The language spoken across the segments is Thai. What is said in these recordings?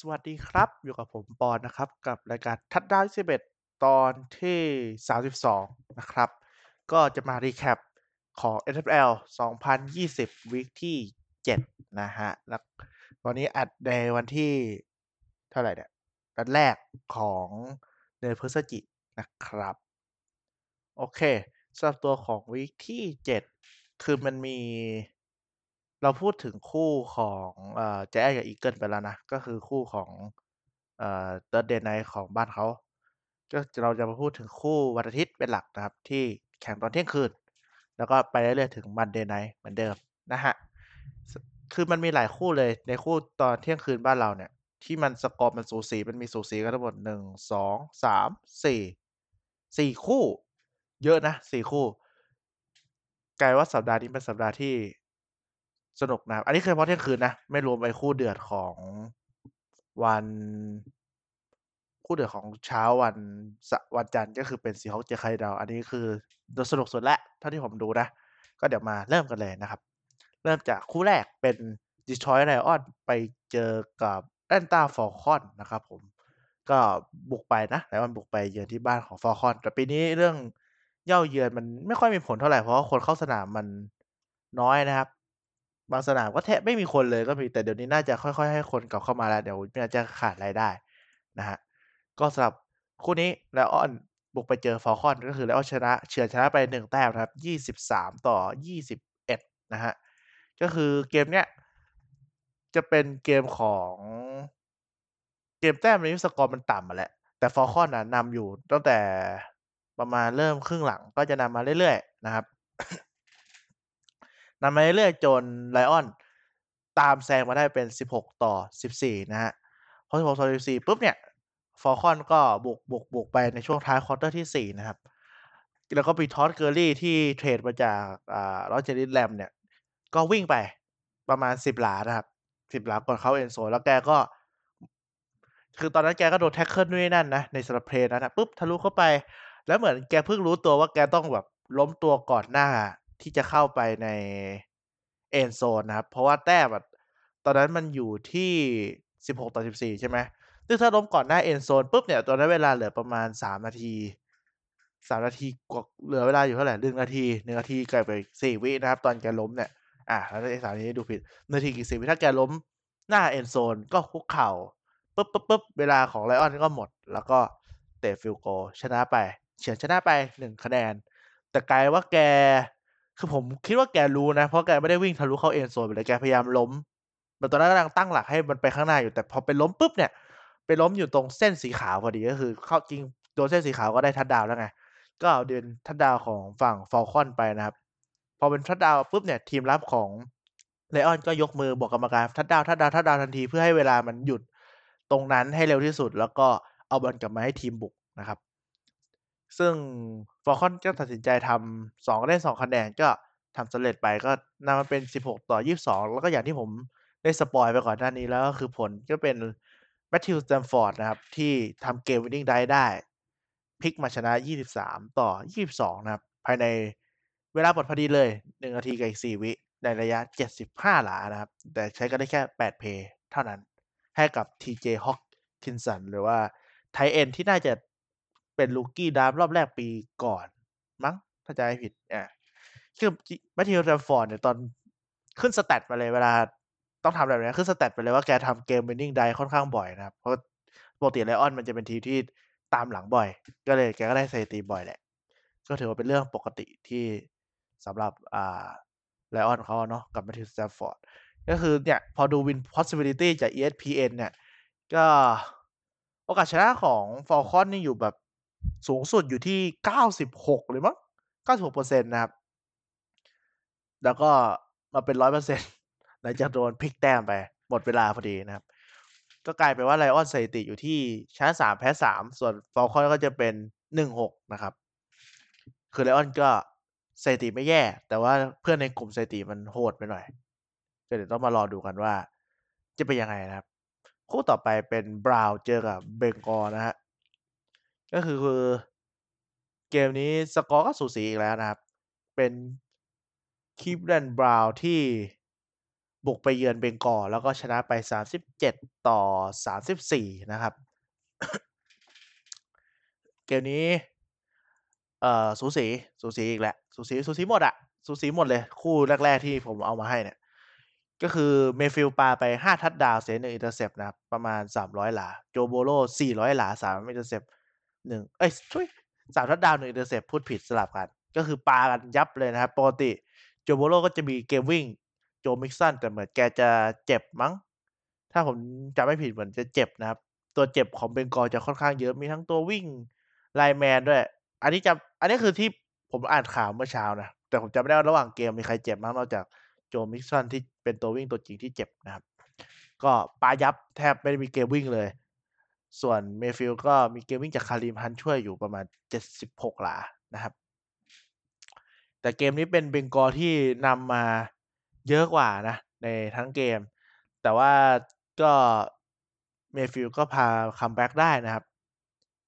สวัสดีครับ อยู่กับผมปอนนะครับ กับรายการทัดดาว11ตอนที่ 32 นะครับ ก็จะมา recap ของ NFL 2020 week ที่ 7 นะฮะแล้ววันนี้อัดในวันที่เท่าไหร่เนี่ยวันแรกของเดือนพฤศจิกนะครับ โอเคสำหรับตัวของ week ที่ 7 คือมันมี เราพูดถึงคู่ของเอ่อแจ๊สกับอีเกิลไปแล้วนะ ก็คือคู่ของเอ่อ Thursday Night ของบ้านเขา ก็เราจะมาพูดถึงคู่วันอาทิตย์เป็นหลักนะครับ ที่แข่งตอนเที่ยงคืน แล้วก็ไปเรื่อยๆถึง Monday Night เหมือนเดิมนะฮะ คือมันมีหลายคู่เลยในคู่ตอนเที่ยงคืนบ้านเราเนี่ย ที่มันสกอร์มันสูสีมันมีสูสีกันทั้งหมด1 2 3 4 4คู่ เยอะนะ4คู่ กลายว่าสัปดาห์นี้เป็นสัปดาห์ที่ สนุกนะครับอันนี้คือเฉพาะเที่ยงคืนนะ ไม่รวมไอ้คู่เดือดของวัน คู่เดือดของเช้าวันวันจันทร์ก็คือเป็น Seahawks เจอ Cardinals อันนี้คือสนุกสุดแล้วเท่าที่ผมดูนะ ก็เดี๋ยวมาเริ่มกันเลยนะครับ เริ่มจากคู่แรกเป็น Detroit Lions ไปเจอกับ Atlanta Falcons นะครับผมก็บุกไปนะ Lions บุกไปเยือนที่บ้านของ Falcons แต่ปีนี้เรื่องเย่าเยือนมันไม่ค่อยมีผลเท่าไหร่เพราะว่าคนเข้าสนามมันน้อยนะครับ บางสนามก็แทบไม่มีคนเลยก็มีแต่เดี๋ยวนี้น่าจะค่อยๆให้คนกลับเข้ามาแล้วเดี๋ยวไม่งั้นจะขาดรายได้นะครับก็สำหรับคู่นี้ Lions บุกไปเจอ Falcons ก็คือ Lions ชนะเฉือนชนะไป1แต้มนะครับ23ต่อ21นะครับก็คือเกมเนี้ยจะเป็นเกมของเกมแต้มในสกอร์มันต่ำอะแหละแต่ Falcons น่ะนำอยู่ตั้งแต่ประมาณเริ่มครึ่งหลังก็จะนำมาเรื่อยๆนะครับ นำมาเรื่อยๆจน Lions ตามแซงมาได้เป็น 16 ต่อ 14 นะครับพอ 16 ต่อ 14 ปุ๊บเนี่ย Falcons ก็บุกบุกบุกไปในช่วงท้ายควอเตอร์ที่ 4 นะครับ แล้วก็มี Todd Gurley ที่เทรดมาจากอ่า Los Angeles Rams เนี่ย ก็วิ่งไปประมาณ 10 หลานะครับ 10 หลาก่อนเข้า End Zone แล้วแกก็ คือตอนนั้นแกก็โดน tackle นู่นนี่นั่นนะ ในสำหรับเพลย์นั้นนะปุ๊บทะลุเข้าไป แล้วเหมือนแกเพิ่งรู้ตัวว่าแกต้องแบบล้มตัวก่อนหน้า ที่จะเข้าไปใน End Zone นะครับ เพราะว่าแต้มตอนนั้นมันอยู่ที่ 16 ต่อ 14 ใช่ไหมซึ่งถ้าล้มก่อนหน้า End Zone ปุ๊บเนี่ย ตอนนั้นเวลาเหลือประมาณ 3 นาที 3 นาทีกว่าเหลือเวลาอยู่เท่าไหร่1นาที1นาทีกับอีก4วินะครับ ตอนแกล้มเนี่ยอาแล้วไอ้3นาทีนี้ดูผิดนาทีกับอีก4วิถ้าแกล้มหน้า End Zone ก็คุกเข่าปุ๊บๆๆเวลาของ Lions ก็หมด แล้วก็เตะ Field Goal ชนะไป เฉือนชนะไป1คะแนน แต่กลายว่าแก คือผมคิดว่าแกรู้นะ เพราะแกไม่ได้วิ่งทะลุเข้า End Zone ไปเลยแกพยายามล้มแบบตอนนั้นกำลังตั้งหลักให้มันไปข้างหน้าอยู่แต่พอไปล้มปุ๊บเนี่ย ไปล้มอยู่ตรงเส้นสีขาวพอดีก็คือ เข้าจริงโดนเส้นสีขาวก็ได้ touchdown แล้วไง ก็เอาเดิน touchdown ของฝั่ง Falcons ไปนะครับ พอเป็น touchdown ปุ๊บเนี่ยทีมรับของ Lions ก็ยกมือบอกกรรมการ touchdown touchdown touchdown ทันทีเพื่อให้เวลามันหยุดตรงนั้นให้เร็วที่สุด แล้วก็เอาบอลกลับมาให้ทีมบุกนะครับ ซึ่ง Falcons ก็ตัดสินใจทำ2ได้2คะแนนก็ทำสำเร็จไปก็นำมาเป็น 16 ต่อ 22 แล้วก็อย่างที่ผมได้สปอยไปก่อนหน้านี้แล้วก็คือผลก็เป็น Matthew Stafford นะครับ ที่ทำเกม winning drive ได้พลิกมาชนะ 23 ต่อ 22 นะครับ ภายในเวลาหมดพอดีเลย 1 นาทีกับอีก 4 วิ ในระยะ 75 หลานะครับ แต่ใช้กันได้แค่ 8 เพย์เท่านั้น ให้กับ TJ Hockenson หรือว่า Tight End ที่น่าจะ เป็น Rookie Draft รอบแรกปีก่อน มั้งถ้าจำไม่ผิดอาคือจิ Matthew Stafford เนี่ยตอนขึ้น stat มาเลยเวลาต้องทำแบบนี้ขึ้น stat ไปเลยว่าแกทำเกม winning drive ค่อนข้างบ่อยนะครับ เพราะปกติ Lions มันจะเป็นทีมที่ตามหลังบ่อย ก็เลยแกก็ได้สถิติบ่อยแหละ ก็ถือว่าเป็นเรื่องปกติที่สำหรับอ่า Lions เขาเนาะกับ Matthew Stafford ก็คือเนี่ย พอดู win possibility จาก ESPN เนี่ย ก็โอกาสชนะของ Falcons นี่อยู่แบบ สูงสุดอยู่ที่ 96 เลยมั้ง 96%นต์นะครับ แล้วก็มาเป็น 100%หลังจากโดนพลิกแต้มไป หมดเวลาพอดีนะครับ ก็กลายเป็นว่า Lions สถิติอยู่ที่ชนะ3แพ้ 3 ส่วน Falcons ก็จะเป็น 1-6 นะครับ คือ Lions ก็สถิติไม่แย่ แต่ว่าเพื่อนในกลุ่มสถิติมันโหดไปหน่อย ก็เดี๋ยวต้องมารอดูกันว่า จะเป็นยังไงนะครับ คู่ต่อไปเป็น Browns เจอกับ Bengals นะครับ ก็คือ เกมนี้สกอร์ก็สูสีอีกแล้วนะครับ เป็น Cleveland Browns ที่บุกไปเยือนเบงกอลแล้วก็ชนะไป 37 ต่อ 34 นะครับ เกมนี้ เอ่อ สูสี สูสีอีกแล้วสูสี สูสีหมดอะสูสีหมดเลย คู่แรก ๆ ที่ผมเอามาให้เนี่ย ก็คือ Mayfield ปาไป 5 ทัชดาวเสีย1 intercept นะครับ ประมาณ 300 หลา Joe Burrow 400 หลา3 intercept 1เอ๊ หนึ่งเอ้ยทุย3ทัชดาวน์1 intercept พูดผิดสลับกัน ก็คือปากันยับเลยนะครับปกติ Joe Burrow ก็จะมีเกมวิ่ง Joe Mixon แต่เหมือนแกจะเจ็บมั้ง ถ้าผมจำไม่ผิดเหมือนจะเจ็บนะครับ ตัวเจ็บของเบงกอจะค่อนข้างเยอะมีทั้งตัววิ่ง lineman ด้วย อันนี้จำอันนี้คือที่ผมอ่านข่าวเมื่อเช้านะ แต่ผมจำไม่ได้ว่าระหว่างเกมมีใครเจ็บบ้งนอกจาก Joe Mixon ที่เป็นตัววิ่งตัวจริงที่เจ็บนะครับ ก็ปายับแทบไม่ได้มีเกมวิ่งเลย ส่วน Mayfield ก็มีเกมวิ่งจาก Kareem Hunt ช่วยอยู่ประมาณ 76 หลานะครับ แต่เกมนี้เป็น Bengals ที่นำมาเยอะกว่านะ ในทั้งเกม แต่ว่าก็ Mayfield ก็พา comeback ได้นะครับ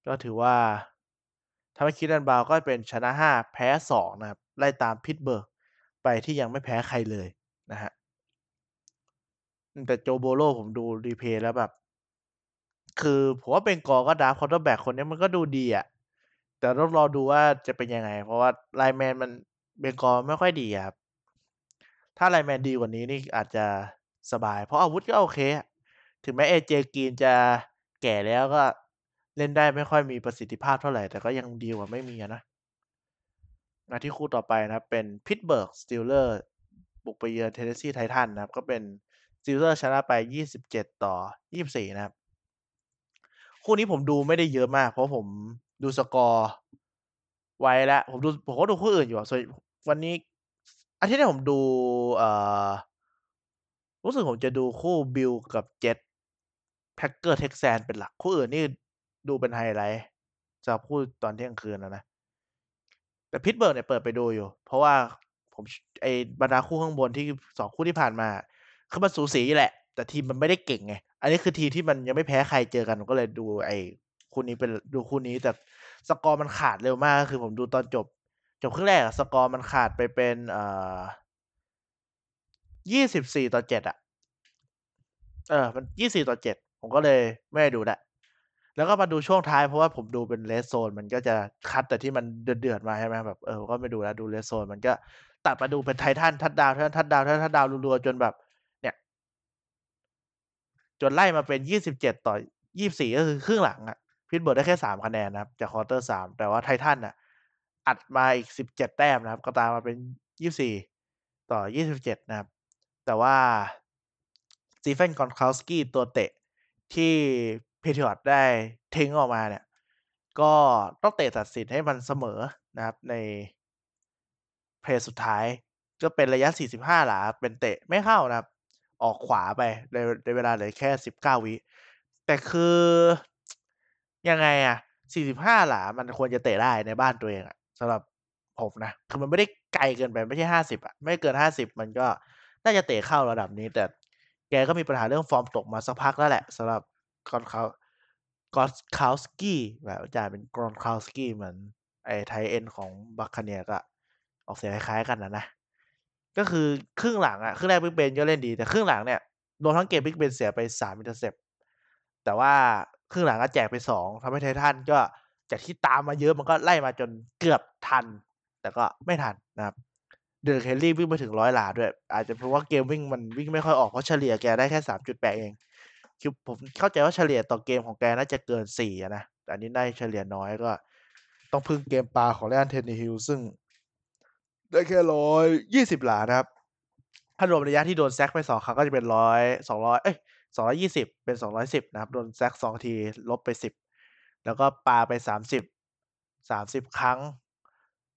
ก็ถือว่าทำให้ Cleveland Browns ก็เป็นชนะ 5 แพ้ 2 นะครับ ไล่ตาม Pittsburgh ไปที่ยังไม่แพ้ใครเลยนะครับอืมแต่ Joe Burrow ผมดู replay แล้วแบบ คือผมว่าเบงกอลก็ดราฟต์ quarterback คนนี้มันก็ดูดีอะแต่ต้องรอดูว่าจะเป็นยังไง เพราะว่า lineman มันเบงกอลไม่ค่อยดีครับ ถ้า lineman ดีกว่านี้นี่อาจจะสบาย เพราะอาวุธก็โอเค ถึงแม้ AJ Green จะแก่แล้วก็เล่นได้ไม่ค่อยมีประสิทธิภาพเท่าไหร่ แต่ก็ยังดีกว่าไม่มีนะมาที่คู่ต่อไปนะเป็น Pittsburgh Steelers บุกไปเยือน Tennessee Titans นะครับ ก็เป็น Steelers ชนะไป 27 ต่อ 24 นะครับ คู่นี้ผมดูไม่ได้เยอะมาก เพราะผมดูสกอร์ ไว้แล้ว ผมดูผมก็ดูคู่อื่นอยู่ส่วนวันนี้อาทิตย์นี้ผมดูเอ่อรู้สึกผมจะดูคู่ Bills กับ Jets Packers Texans เป็นหลัก คู่อื่นนี่ดูเป็นไฮไลต์สำหรับคู่ตอนเที่ยงคืนอะนะ แต่ Pittsburgh เนี่ยเปิดไปดูอยู่ เพราะว่าผมไอบรรดาคู่ข้างบนที่2คู่ที่ผ่านมาคือมันสูสีแหละ แต่ทีมมันไม่ได้เก่งไง อันนี้คือทีมที่มันยังไม่แพ้ใครเจอกันผมก็เลยดูไอ้คู่นี้เป็นดูคู่นี้แต่สกอร์มันขาดเร็วมากคือผมดูตอนจบ จบครึ่งแรกอะสกอร์มันขาดไปเป็นเอ่อ24ต่อ7อะเออ มัน24ต่อ7ผมก็เลยไม่ได้ดูแล้วแล้วก็มาดูช่วงท้ายเพราะว่าผมดูเป็น Red Zone มันก็จะคัตแต่ที่มันเดือดๆมาใช่ไหมแบบเออก็ไม่ดูแล้วดู Red Zone มันก็ตัดมาดูเป็น Titans ทัชดาวน์ Titans ทัชดาวทัชดาวรัวๆจนแบบ จนไล่มาเป็น 27 ต่อ 24 ก็คือครึ่งหลังอะ Pittsburgh ได้แค่ 3 คะแนนนะครับ จากควอเตอร์ 3 แต่ว่า Titans น่ะอัดมาอีก 17 แต้มนะครับ ก็ตามมาเป็น 24 ต่อ 27 นะครับ แต่ว่า Stephen Gostkowski ตัวเตะที่ Patriots ได้ทิ้งออกมาเนี่ย ก็ต้องเตะตัดสินให้มันเสมอนะครับในเพลย์สุดท้ายก็เป็นระยะ 45 หลา เป็นเตะไม่เข้านะครับ ออกขวาไปในในเวลาเหลือแค่19วิ แต่คือยังไงอะ45หลา มันควรจะเตะได้ในบ้านตัวเองอะสำหรับผมนะ คือมันไม่ได้ไกลเกินไปไม่ใช่50อะไม่เกิน50มันก็น่าจะเตะเข้าระดับนี้ แต่แกก็มีปัญหาเรื่องฟอร์มตกมาสักพักแล้วแหละสำหรับ Gronkowski Gostkowski แบบจะอ่านเป็น Gronkowski เหมือนไอ้ tight end ของ Buccaneers ก็ออกเสียงคล้ายๆกันอะนะ ก็คือครึ่งหลังอะครึ่งแรก Big Ben ก็เล่นดี แต่ครึ่งหลังเนี่ยรวมทั้งเกม Big Ben เสียไป3 intercept แต่ว่าครึ่งหลังอะแจกไป2ทำให้ Titans ก็จากที่ตามมาเยอะมันก็ไล่มาจนเกือบทัน แต่ก็ไม่ทันนะครับ Derrick Henry วิ่งไปถึง100หลาด้วย อาจจะเพราะว่าเกมวิ่งมันวิ่งไม่ค่อยออกเพราะเฉลี่ยแกได้แค่3.8เองคือผมเข้าใจว่าเฉลี่ยต่อเกมของแกน่าจะเกิน4อะนะแต่อันนี้ได้เฉลี่ยน้อยก็ ต้องพึ่งเกมปลาของ Ryan Tannehill ซึ่ง ได้แค่120หลานะครับ ถ้ารวมระยะที่โดนแซกไป2ครั้งก็จะเป็น100 200เอ๊ย220เป็น210นะครับ โดนแซก2ทีลบไป10แล้วก็ปาไป30 30ครั้ง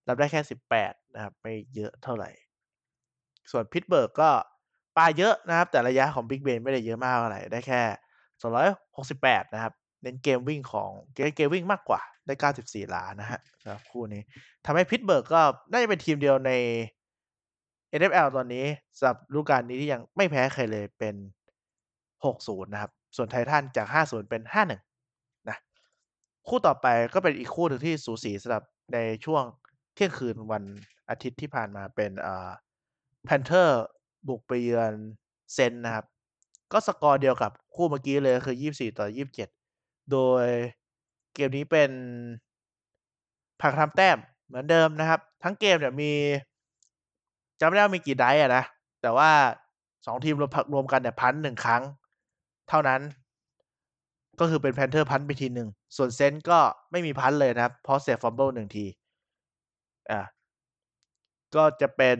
รับได้แค่18นะครับ ไม่เยอะเท่าไหร่ ส่วน Pittsburgh ก็ปาเยอะนะครับ แต่ระยะของ Big Ben ไม่ได้เยอะมากเท่าไรได้แค่268นะครับ เน้นเกมวิ่งของเกมวิ่งมากกว่า ได้ 94หลานนะครับสำหรับคู่นี้ทำให้ Pittsburgh ก็น่าจะเป็นทีมเดียวใน NFL ตอนนี้สำหรับฤดูกาลนี้ที่ยังไม่แพ้ใครเลยเป็น 6-0 นะครับ ส่วน Titans จาก 5-0 เป็น 5-1 นะ คู่ต่อไปก็เป็นอีกคู่หนึ่งที่สูสีสำหรับในช่วงเที่ยงคืนวันอาทิตย์ที่ผ่านมาเป็นเอ่า Panthers บุกไปเยือนเซนนะครับ ก็สกอร์เดียวกับคู่เมื่อกี้เลยคือ 24 ต่อ 27 โดย เกมนี้เป็นผลัดทำแต้มเหมือนเดิมนะครับ ทั้งเกมเนี่ยมีจำไม่ได้ว่ามีกี่ไดอะนะ แต่ว่าสองทีมรวมรวมกันเนี่ย punt หนึ่งครั้ง เท่านั้น ก็คือเป็น Panthers punt ไปทีหนึ่ง ส่วน Saints ก็ไม่มี punt เลยนะครับ เพราะเสีย fumble หนึ่งที อ่าก็จะเป็น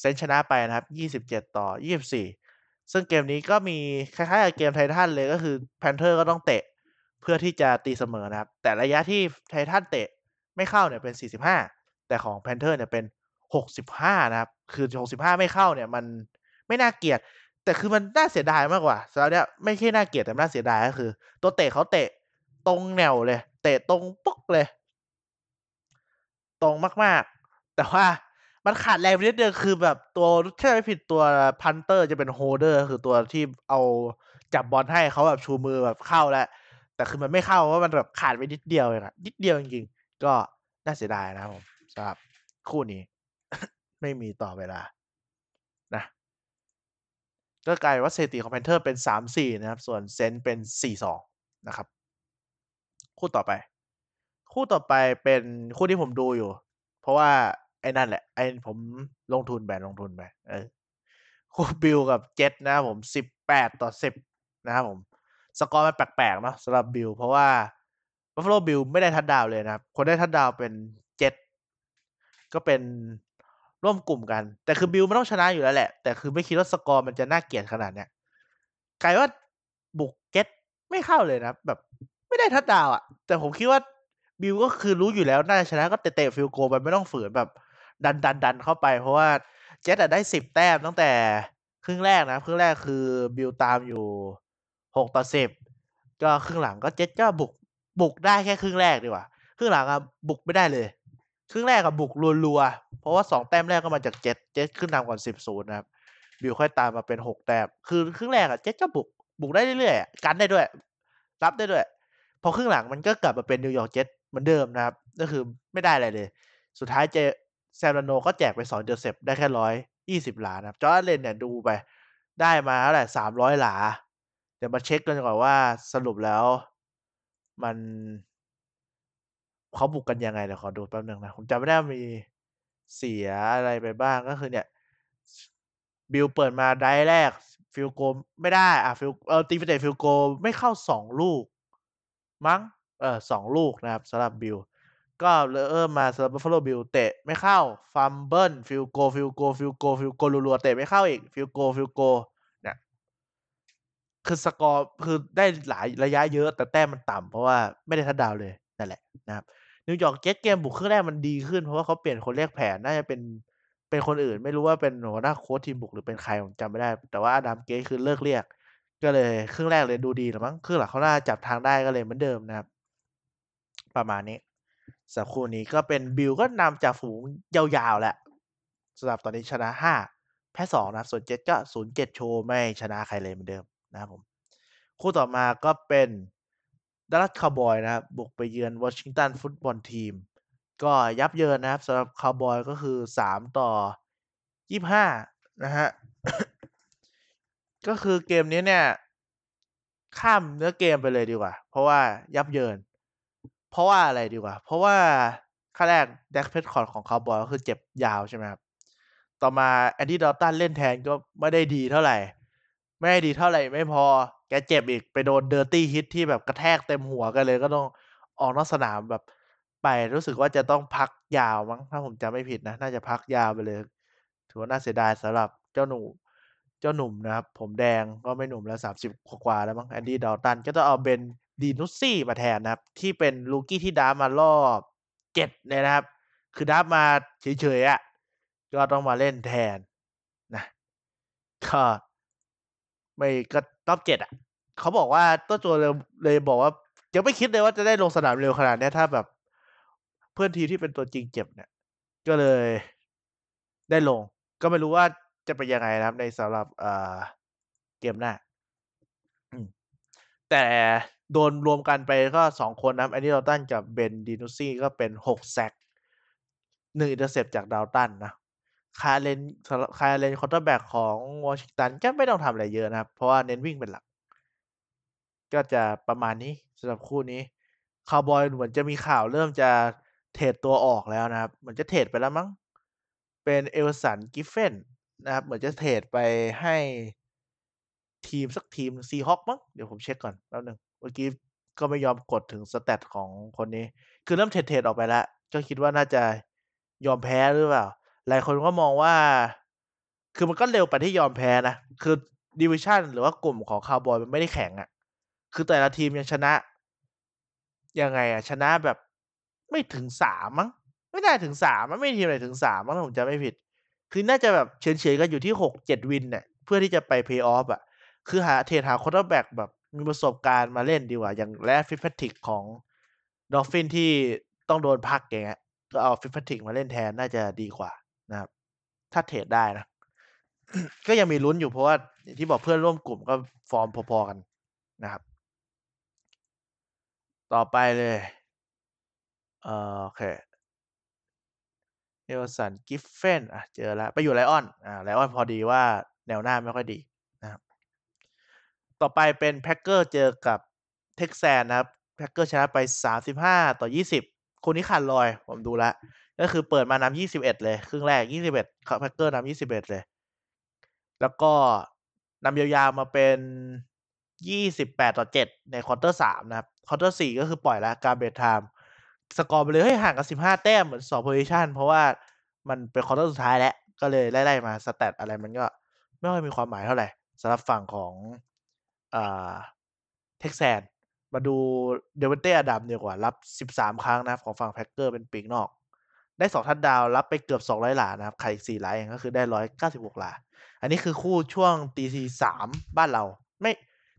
Saints ชนะไปนะครับ27ต่อ24ซึ่งเกมนี้ก็มีคล้ายๆกับเกม Titans เลยก็คือ Panthers ก็ต้องเตะ เพื่อที่จะตีเสมอนะครับ แต่ระยะที่ Titans เตะไม่เข้าเนี่ยเป็น 45 แต่ของ Panthers เนี่ยเป็น 65 นะครับ คือ 65 ไม่เข้าเนี่ยมันไม่น่าเกลียด แต่คือมันน่าเสียดายมากกว่าสำหรับเนี้ยไม่ใช่น่าเกลียดแต่น่าเสียดายก็คือ ตัวเตะเขาเตะตรงแนวเลย เตะตรงปุ๊กเลย ตรงมากๆ แต่ว่ามันขาดแรงนิดเดียวคือแบบตัวถ้าไม่ผิดตัว punter จะเป็น holder คือตัวที่เอาจับบอลให้เขาแบบชูมือแบบเข้าแล้ว แต่คือมันไม่เข้าเพรามันแบบขาดไปนิดเดียวเองอะนิดเดียวจริงๆ ก็น่าเสียดายนะผมสำหรับคู่นี้ ไม่มีต่อเวลานะก็กลายว่าเซติของแพนเทอร์เป็นสามสี่นะครับ ส่วนเซนเป็นสี่สองนะครับ คู่ต่อไป คู่ต่อไปเป็นคู่ที่ผมดูอยู่ เพราะว่าไอ้นั่นแหละ ไอ้ผมลงทุนไปลงทุนไปเออคู่ Bills กับเจ็ตนะผมสิบแปดต่อสิบนะครับผม สกอร์มันแปลกๆเนาะสำหรับ Bills เพราะว่า Buffalo Bills ไม่ได้ touchdown เลยนะครับ คนได้ touchdown เป็นเจ็ตก็เป็นร่วมกลุ่มกัน แต่คือ Bills มันต้องชนะอยู่แล้วแหละ แต่คือไม่คิดว่าสกอร์มันจะน่าเกลียดขนาดเนี้ยกลายว่าบุกเจ็ตไม่เข้าเลยนะแบบ ไม่ได้ทัดดาวอะ่ะ แต่ผมคิดว่าBills ก็คือรู้อยู่แล้วน่าจะชนะก็เตะ field goal มันไม่ต้องฝืนแบบ ดันดันดันเข้าไป เพราะว่าเจ็ตได้สิบแต้มตั้งแต่ครึ่งแรกนะครึ่งแรกคือ Bills ตามอยู่ หกต่อสิบก็ครึ่งหลังก็เจ็ตก็บุกบุกได้แค่ครึ่งแรกดีกว่า ครึ่งหลังอะบุกไม่ได้เลย ครึ่งแรกกับบุกรัวๆ เพราะว่าสองแต้มแรกก็มาจาก Jets Jets ขึ้นนำก่อนสิบศูนย์นะครับ Bills ค่อยตามมาเป็นหกแต้ม คือครึ่งแรกอะเจ็ตก็บุกบุกได้เรื่อยๆ กันได้ด้วย รับได้ด้วย พอครึ่งหลังมันก็กลับมาเป็น New York Jets เหมือนเดิมนะครับ ก็คือไม่ได้อะไรเลย สุดท้ายเจ้า Sam Darnold ก็แจกไปสอง intercept ได้แค่ร้อยยี่สิบหลานะครับ Josh Allen เนี่ยดูไปได้มาเท่าไหร่สามร้อยหลา เดี๋ยวมาเช็คกันก่อนว่าสรุปแล้วมันเขาบุกกันยังไงเดี๋ยวขอดูแป๊บนึงนะ ผมจำไม่ได้มีเสียอะไรไปบ้างก็คือเนี่ย Bills เปิดมาได้แรก ฟิลโกไม่ได้ อะฟิลเออตีฟิเตฟิลโกไม่เข้าสองลูก มั้งเออสองลูกนะครับสำหรับบิลก็เริ่มมาสำหรับบัฟฟาโลบิลเตะไม่เข้าฟัมเบิลฟิลโกฟิลโกฟิลโกฟิลโกรัวๆเตะไม่เข้าอีกฟิลโกฟิลโก คือสกอร์คือได้หลายระยะเยอะ แต่แต้มมันต่ำเพราะว่าไม่ได้ทัดดาวเลยนั่นแหละนะครับนิวยอร์กเจ็ตเกมบุกครึ่งแรกมันดีขึ้นเพราะว่าเขาเปลี่ยนคนเรียกแผนน่าจะเป็นเป็นคนอื่น ไม่รู้ว่าเป็นหัวหน้าโค้ชทีมบุกหรือเป็นใครผมจำไม่ได้ แต่ว่าอดัมเกตคือเลิกเรียก ก็เลยครึ่งแรกเลยดูดีหรือมั้งครึ่งหลังเขาน่าจับทางได้ก็เลยเหมือนเดิมนะครับ ประมาณนี้สักคู่นี้ก็เป็นบิลก็นำจากฝูงยาวๆแหละสำหรับตอนนี้ชนะห้าแพ้สองนะส่วนเจ็ดก็ศูนย์เจ็ดโชว์ไม่ชนะใครเลยเหมือนเดิม นะครับผมคู่ต่อมาก็เป็นดัลลัสคาวบอยนะครับบุกไปเยือนวอชิงตันฟุตบอลทีม ก็ยับเยินนะครับสำหรับคาวบอยก็คือสามต่อยี่ห้านะฮะ ก็คือเกมนี้เนี่ย ข้ามเนื้อเกมไปเลยดีกว่า เพราะว่ายับเยิน เพราะว่าอะไรดีกว่า เพราะว่าขั้นแรก Dak Prescott ของคาวบอยก็คือเจ็บยาวใช่ไหมครับ ต่อมา Andy Dalton เล่นแทนก็ไม่ได้ดีเท่าไหร่ ไม่ดีเท่าไหร่ไม่พอ แกเจ็บอีกไปโดน dirty hit ที่แบบกระแทกเต็มหัวกันเลยก็ต้องออกนอกสนามแบบไปรู้สึกว่าจะต้องพักยาวมั้งถ้าผมจำไม่ผิดนะ น่าจะพักยาวไปเลย ถือว่าน่าเสียดายสำหรับเจ้าหนุ่มเจ้าหนุ่มนะครับ ผมแดงก็ไม่หนุ่มแล้วสามสิบกว่าแล้วมั้ง Andy Dalton ก็ต้องเอา Ben DiNucci มาแทนนะครับ ที่เป็น rookie ที่ draft มารอบเจ็ดเลยนะครับ คือ draft มาเฉยๆอะ่ะก็ต้องมาเล่นแทนนะก็ ไม่ก็รอบเจ็ดอะเขาบอกว่าเจ้าตัวเลยเลยบอกว่ายังไม่คิดเลยว่าจะได้ลงสนามเร็วขนาดนี้ถ้าแบบ เพื่อนทีมที่เป็นตัวจริงเจ็บเนี่ย ก็เลยได้ลง ก็ไม่รู้ว่าจะเป็นยังไงนะครับ ในสำหรับเเกมหน้าแต่โดนรวมกันไปก็สองคนนะครับแอนดี้ดาวตันกับเบนดินุซี่ก็เป็นหก sack หนึ่ง intercept จากดาวตันนะ คาเลนคาเลน quarterback ของวอชิงตันก็ไม่ต้องทำอะไรเยอะนะครับ เพราะว่าเน้นวิ่งเป็นหลัก ก็จะประมาณนี้สำหรับคู่นี้คาวบอยเหมือนจะมีข่าวเริ่มจะ trade ตัวออกแล้วนะครับ เหมือนจะ trade ไปแล้วมั้ง เป็นเอลสันกิฟเฟนนะครับ เหมือนจะ trade ไปให้ทีมสักทีมซีฮอคมั้ง เดี๋ยวผมเช็คก่อนแป๊บนึงเมื่อกี้ก็ไม่ยอมกดถึง stat ของคนนี้ คือเริ่ม trade trade ออกไปแล้ว ก็คิดว่าน่าจะยอมแพ้หรือเปล่า หลายคนก็มองว่า คือมันก็เร็วไปที่ยอมแพ้นะ คือ division หรือว่ากลุ่มของคาวบอยมันไม่ได้แข็งอะ่ะ คือแต่ละทีมยังชนะ ยังไงอะ่ะ ชนะแบบไม่ถึงสามมั้ง ไม่ได้ถึงสามมันไม่ทีมไหนถึงสามมั้งผมจะไม่ผิด คือน่าจะแบบเฉยๆกันอยู่ที่หกเจ็ด win เนี่ยเพื่อที่จะไปเพย์ออฟอะ คือหา trade หา quarterback แบบมีประสบการณ์มาเล่นดีกว่า อย่างแรดฟิฟติกของดอฟฟินที่ต้องโดนพักอย่างเงี้ยก็เอาฟิฟติกมาเล่นแทนน่าจะดีกว่า นะครับ ถ้า trade ได้นะ ก็ยังมีลุ้นอยู่เพราะว่าที่บอกเพื่อนร่วมกลุ่มก็ฟอร์มพอๆกันนะครับ ต่อไปเลยเออโอเคเนลสันกิฟเฟนอะเจอแล้ว ไปอยู่ไลออนอ่าไลออนพอดีว่าแนวหน้าไม่ค่อยดีนะครับ ต่อไปเป็นแพ็กเกอร์เจอกับเท็กซัสนะครับแพ็กเกอร์ชนะไป 35 ต่อ 20คู่นี้ขาดลอย ผมดูแล้ว ก็คือเปิดมานำ21เอ็ดเลย ครึ่งแรก21แพ็กเกอร์นำ21เอ็ดเลย แล้วก็นำยาวๆมาเป็น28ต่อ7ใน quarter 3นะครับ quarter 4ก็คือปล่อยแล้ว garbage time สกอร์ไปเลยเฮ้ห่างกัน15แต้มเหมือน2 possession เพราะว่ามันเป็น quarter สุดท้ายแล้ว ก็เลยไล่ๆมา stat อะไรมันก็ไม่ค่อยมีความหมายเท่าไหร่สำหรับฝั่งของอ่าเท็กซัสมาดูเดวินเต้อดัมดีกว่า รับ 13 ครั้งนะครับของฝั่งแพ็กเกอร์เป็นปีกนอก ได้2ทัดดาวรับไปเกือบ200หลานะครับไข่อีก4หลาเองก็คือได้196หกลา อันนี้คือคู่ช่วงตีทีสามบ้านเรา ไม่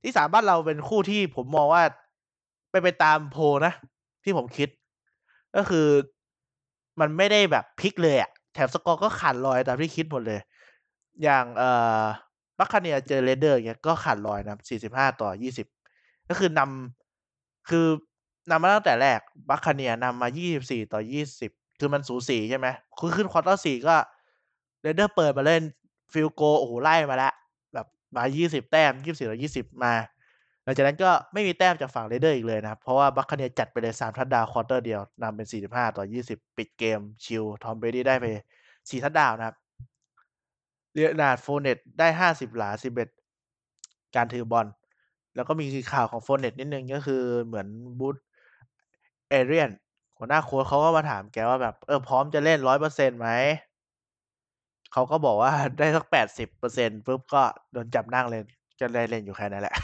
ที่สามบ้านเราเป็นคู่ที่ผมมองว่าไปไปตามโผนะ ที่ผมคิด ก็คือมันไม่ได้แบบพลิกเลยอะแถมสกอร์ก็ขาดลอยตามที่คิดหมดเลย อย่างเอ่อบัคคาเนียเจอเรเดอร์เงี้ยก็ขาดลอยนะ45ต่อ20ก็คือนำคือนำมาตั้งแต่แรกบัคคาเนียนำมา24ต่อ20 คือมันสูสีใช่ไหมคือขึ้น quarter สี่ก็เรเดอร์เปิดมาเล่น field goal โอ้โหไล่มาแล้วแบบมา20แต้ม24ต่อ20มาหลังจากนั้นก็ไม่มีแต้มจากฝั่งเรเดอร์อีกเลยนะครับ เพราะว่าบัคคเนียจัดไปเลย3 touchdown quarter เดียวนำเป็น45ต่อ20ปิดเกม chill ทอมเบรดี้ได้ไป4ทัดดาวนะครับเรียนาดโฟเนตได้50หลา11การถือบอล แล้วก็มีข่าวของโฟเนตนิดนึงก็คือเหมือนบูธเอเรียน หัวหน้าโค้ชเขาก็มาถามแกว่าแบบเออพร้อมจะเล่นร้อยเปอร์เซ็นต์ไหมเขาก็บอกว่าได้สักแปดสิบเปอร์เซ็นต์ปุ๊บก็โดนจับนั่งเลยก็ได้เล่นอยู่แค่นั้นแหละ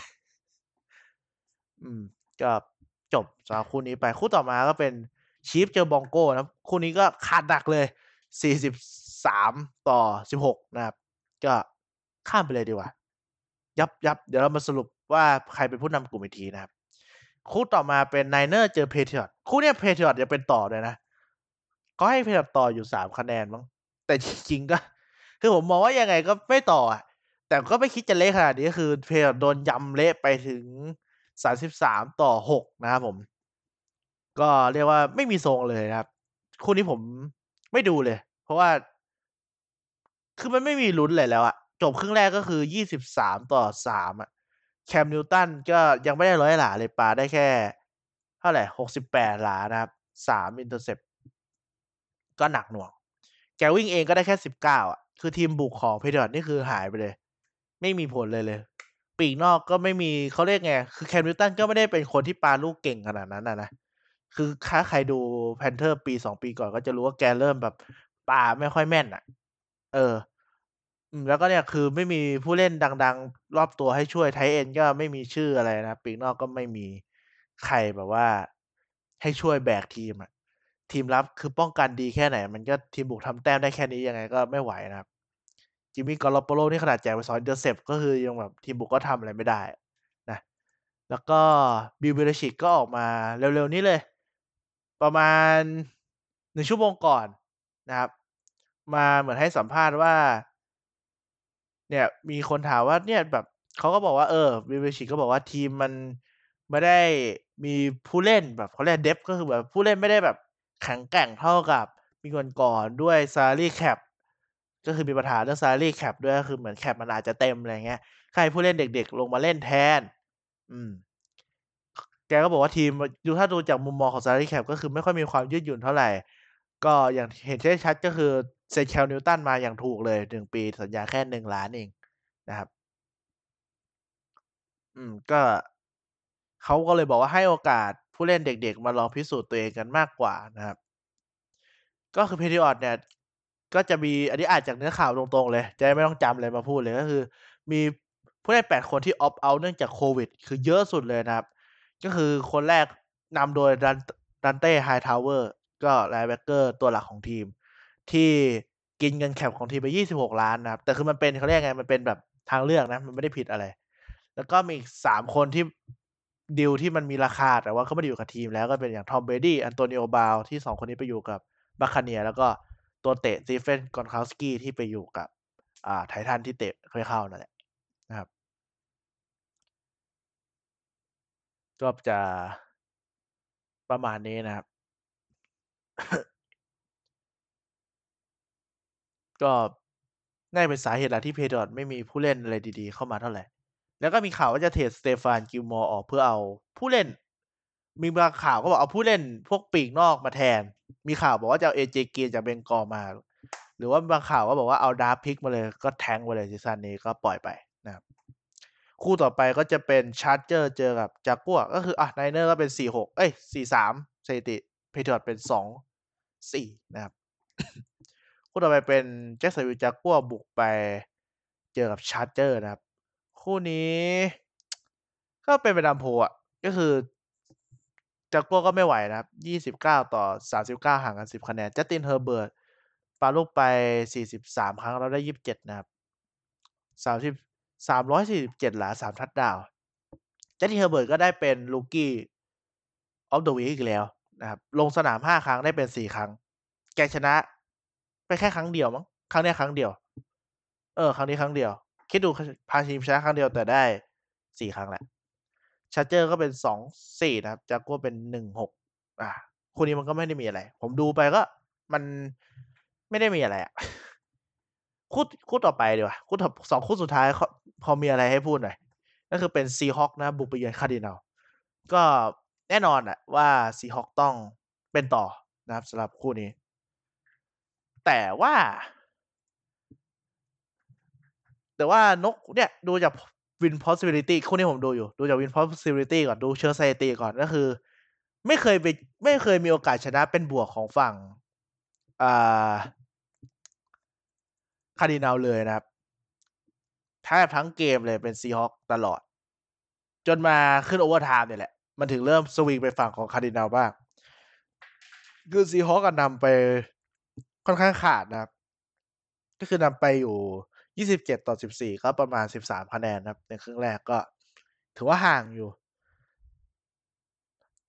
อืม ก็จบสำหรับคู่นี้ไปคู่ต่อมาก็เป็นชีฟเจอบองโก้นะคู่นี้ก็ขาดหนักเลยสี่สิบสามต่อสิบหกนะครับ ก็ข้ามไปเลยดีกว่า ยับยับเดี๋ยวเรามาสรุปว่าใครเป็นผู้นำกลุ่มอีกทีนะครับ คู่ต่อมาเป็นไนเนอร์เจอเพเทียร์คู่เนี้ยเพเทียร์จะเป็นต่อเลยนะก็ให้เพเทียร์ต่ออยู่สามคะแนนมั้งแต่จริงๆก็ คือผมมองว่ายังไงก็ไม่ต่ออะแต่ก็ไม่คิดจะเละขนาดนี้ก็คือเพเทียร์โดนยำเละไปถึงสามสิบสามต่อหกนะครับผม ก็เรียกว่าไม่มีทรงเลยนะครับ คู่นี้ผมไม่ดูเลย เพราะว่า คือมันไม่มีลุ้นเลยแล้วอะจบครึ่งแรกก็คือยี่สิบสามต่อสามอะ แคมนิวตันก็ยังไม่ได้ร้อยหลาเลยปาได้แค่ เท่าไหร่หกสิบแปดหลานะครับสาม intercept ก็หนักหน่วง แกวิ่งเองก็ได้แค่สิบเก้าอะ คือทีมบุกของเพเทียร์นี่คือหายไปเลย ไม่มีผลเลยเลย ปีกนอกก็ไม่มีเขาเรียกไง คือแคมนิวตันก็ไม่ได้เป็นคนที่ปาลูกเก่งขนาดนั้นนะนะคือถ้าใครดูแพนเทอร์ปีสองปีก่อนก็จะรู้ว่าแกเริ่มแบบปาไม่ค่อยแม่นอะ เออ แล้วก็เนี่ย คือไม่มีผู้เล่นดัง ๆ รอบตัวให้ช่วย tight end ก็ไม่มีชื่ออะไรนะปีกนอกก็ไม่มีใครแบบว่าให้ช่วยแบกทีมอะทีมรับคือป้องกันดีแค่ไหน มันก็ ทีมบุกทำแต้มได้แค่นี้ ยังไงก็ไม่ไหวนะครับจิมมี่กอลโปโลนี่ขนาดแจกไปสอง intercept ก็คือยังแบบทีมบุกก็ทำอะไรไม่ได้นะ แล้วก็บิลเบรชิกก็ออกมาเร็ว ๆ นี้เลย ประมาณหนึ่งชั่วโมงก่อนนะครับ มาเหมือนให้สัมภาษณ์ว่า เนี่ย มีคนถามว่าเนี่ยแบบเขาก็บอกว่าเออ Bill Belichick ก็บอกว่าทีมมันไม่ได้มีผู้เล่นแบบเขาเรียก depth ก็คือแบบผู้เล่นไม่ได้แบบแข็งแกร่งเท่ากับมีคนก่อนด้วย salary cap ก็คือมีปัญหาเรื่อง salary cap ด้วยก็คือเหมือน cap มันอาจจะเต็มอะไรเงี้ยให้ผู้เล่นเด็กๆ ลงมาเล่นแทน อืม แกก็บอกว่าทีมดูถ้าดูจากมุมมองของ salary cap ก็คือไม่ค่อยมีความยืดหยุ่นเท่าไหร่ ก็อย่างเห็นได้ชัดก็คือเซ็น Cam Newton มาอย่างถูกเลย1ปีสัญญาแค่1,000,000เองนะครับ อืมก็เขาก็เลยบอกว่าให้โอกาสผู้เล่นเด็กๆ มาลองพิสูจน์ตัวเองกันมากกว่านะครับ ก็คือ Patriots เนี่ย ก็จะมีอันนี้อ่านจากเนื้อข่าวตรงๆเลย จะไม่ต้องจำอะไรมาพูดเลยก็คือ มีผู้เล่น8คนที่ opt out เนื่องจากโควิด คือเยอะสุดเลยนะครับ ก็คือคนแรกนำโดย Dan Dante Hightower ก็ linebacker ตัวหลักของทีม ที่กินเงิน cap ของทีมไป 26,000,000นะครับ แต่คือมันเป็นเขาเรียกไง มันเป็นแบบทางเลือกนะ มันไม่ได้ผิดอะไร แล้วก็มีอีก3คนที่ดีลที่มันมีราคา แต่ว่าเขาไม่ได้อยู่กับทีมแล้วก็เป็นอย่าง Tom Brady Antonio Brown ที่2คนนี้ไปอยู่กับ Buccaneers แล้วก็ตัวเตะ Stephen Gostkowski ที่ไปอยู่กับ อ่า Titans ที่เตะไม่เข้านั่นแหละนะครับก็จะประมาณนี้นะครับ ก็ น่าจะเป็นสาเหตุหลักที่ Patriot ไม่มีผู้เล่นอะไรดี ๆ เข้ามาเท่าไร แล้วก็มีข่าวว่าจะเทรด Stephon Gilmore ออกเพื่อเอาผู้เล่น มีบางข่าวก็บอกเอาผู้เล่นพวกปีกนอกมาแทน มีข่าวบอกว่าจะเอา AJ Green จาก Bengal มา หรือว่าบางข่าวก็บอกว่าเอา Draft Pick มาเลยก็แทงไปเลยซีซั่นนี้ก็ปล่อยไปนะครับ คู่ต่อไปก็จะเป็น Chargers เจอกับ Jaguars ก็คืออ่า Niners ก็เป็น4-6เอ๊ย4-3สามสถิติ Patriots เป็นสอง สี่นะครับคู่ต่อไปเป็น Jacksonville Jaguars บุกไปเจอกับ Chargers นะครับ คู่นี้ ก็เป็นไปตามโผอะ ก็คือจากัวก็ไม่ไหวนะครับยี่สิบเก้าต่อสาสิบเก้าห่างกันสิบคะแนน Justin Herbert ปาลูกไปสี่สิบสามครั้งเราได้ยี่สิบเจ็ดนะครับสามสิบสามร้อยสี่สิบเจ็ดหลาสามทัดดาว Justin Herbert ก็ได้เป็น Rookie of the Week อีกแล้ว นะครับลงสนาม5ครั้งได้เป็น4ครั้ง แกชนะ ไปแค่ครั้งเดียวมั้งครั้งนี้ครั้งเดียว เออ ครั้งนี้ครั้งเดียว คิดดูพาทีมชนะครั้งเดียวแต่ได้4ครั้งแหละ Chargers ก็เป็น2-4นะครับ Jaguars เป็น1-6อาคู่นี้มันก็ไม่ได้มีอะไร ผมดูไปก็มันไม่ได้มีอะไรอะคู่คู่ต่อไปดีกว่าคู่ถัด2คู่สุดท้ายพอมีอะไรให้พูดหน่อยก็คือเป็น Seahawks นะ บุกไปเยือน Cardinals ก็ แน่นอนอะว่า Seahawks ต้องเป็นต่อนะครับสำหรับคู่นี้ แต่ว่า แต่ว่านกเนี่ยดูจาก Win Possibility คู่นี้ผมดูอยู่ ดูจาก Win Possibility ก่อน ดูเชิงสถิติก่อนก็คือ ไม่เคยไปไม่เคยมีโอกาสชนะเป็นบวกของฝั่งอ่า Cardinals เลยนะครับแทบทั้งเกมเลยเป็น Seahawks ตลอด จนมาขึ้น overtime เนี่ยแหละ มันถึงเริ่มสวิงไปฝั่งของ Cardinals บ้างคือ Seahawks อะนำไปค่อนข้างขาดนะครับ ก็คือนำไปอยู่ 27 ต่อ 14 ก็ประมาณ 13 คะแนนนะครับ ในครึ่งแรกก็ ถือว่าห่างอยู่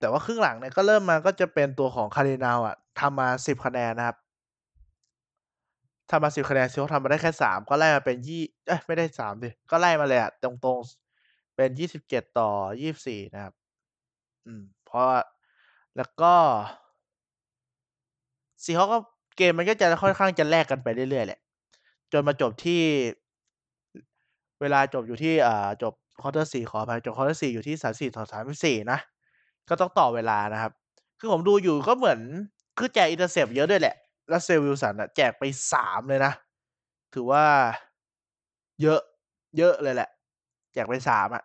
แต่ว่าครึ่งหลังเนี่ยก็เริ่มมาก็จะเป็นตัวของ Cardinals อะทำมา 10 คะแนนนะครับทำมา 10 คะแนน Seahawks ทำมาได้แค่ 3 ก็ไล่มาเป็นยี่เอ๊ยไม่ได้3สิก็ไล่มาเลยอะตรงๆ เป็น 27 ต่อ 24 นะครับ อืม เพราะแล้วก็ Seahawks ก็เกมมันก็จะค่อนข้างจะแลกกันไปเรื่อยๆแหละ จนมาจบที่ เวลาจบอยู่ที่อ่าจบ quarter 4ขออภัยจบ quarter 4อยู่ที่34ต่อ34นะ ก็ต้องต่อเวลานะครับ คือผมดูอยู่ก็เหมือน คือแจก intercept เยอะด้วยแหละ Russell Wilson อะแจกไป3เลยนะ ถือว่าเยอะเยอะเลยแหละ แจกไป3อะ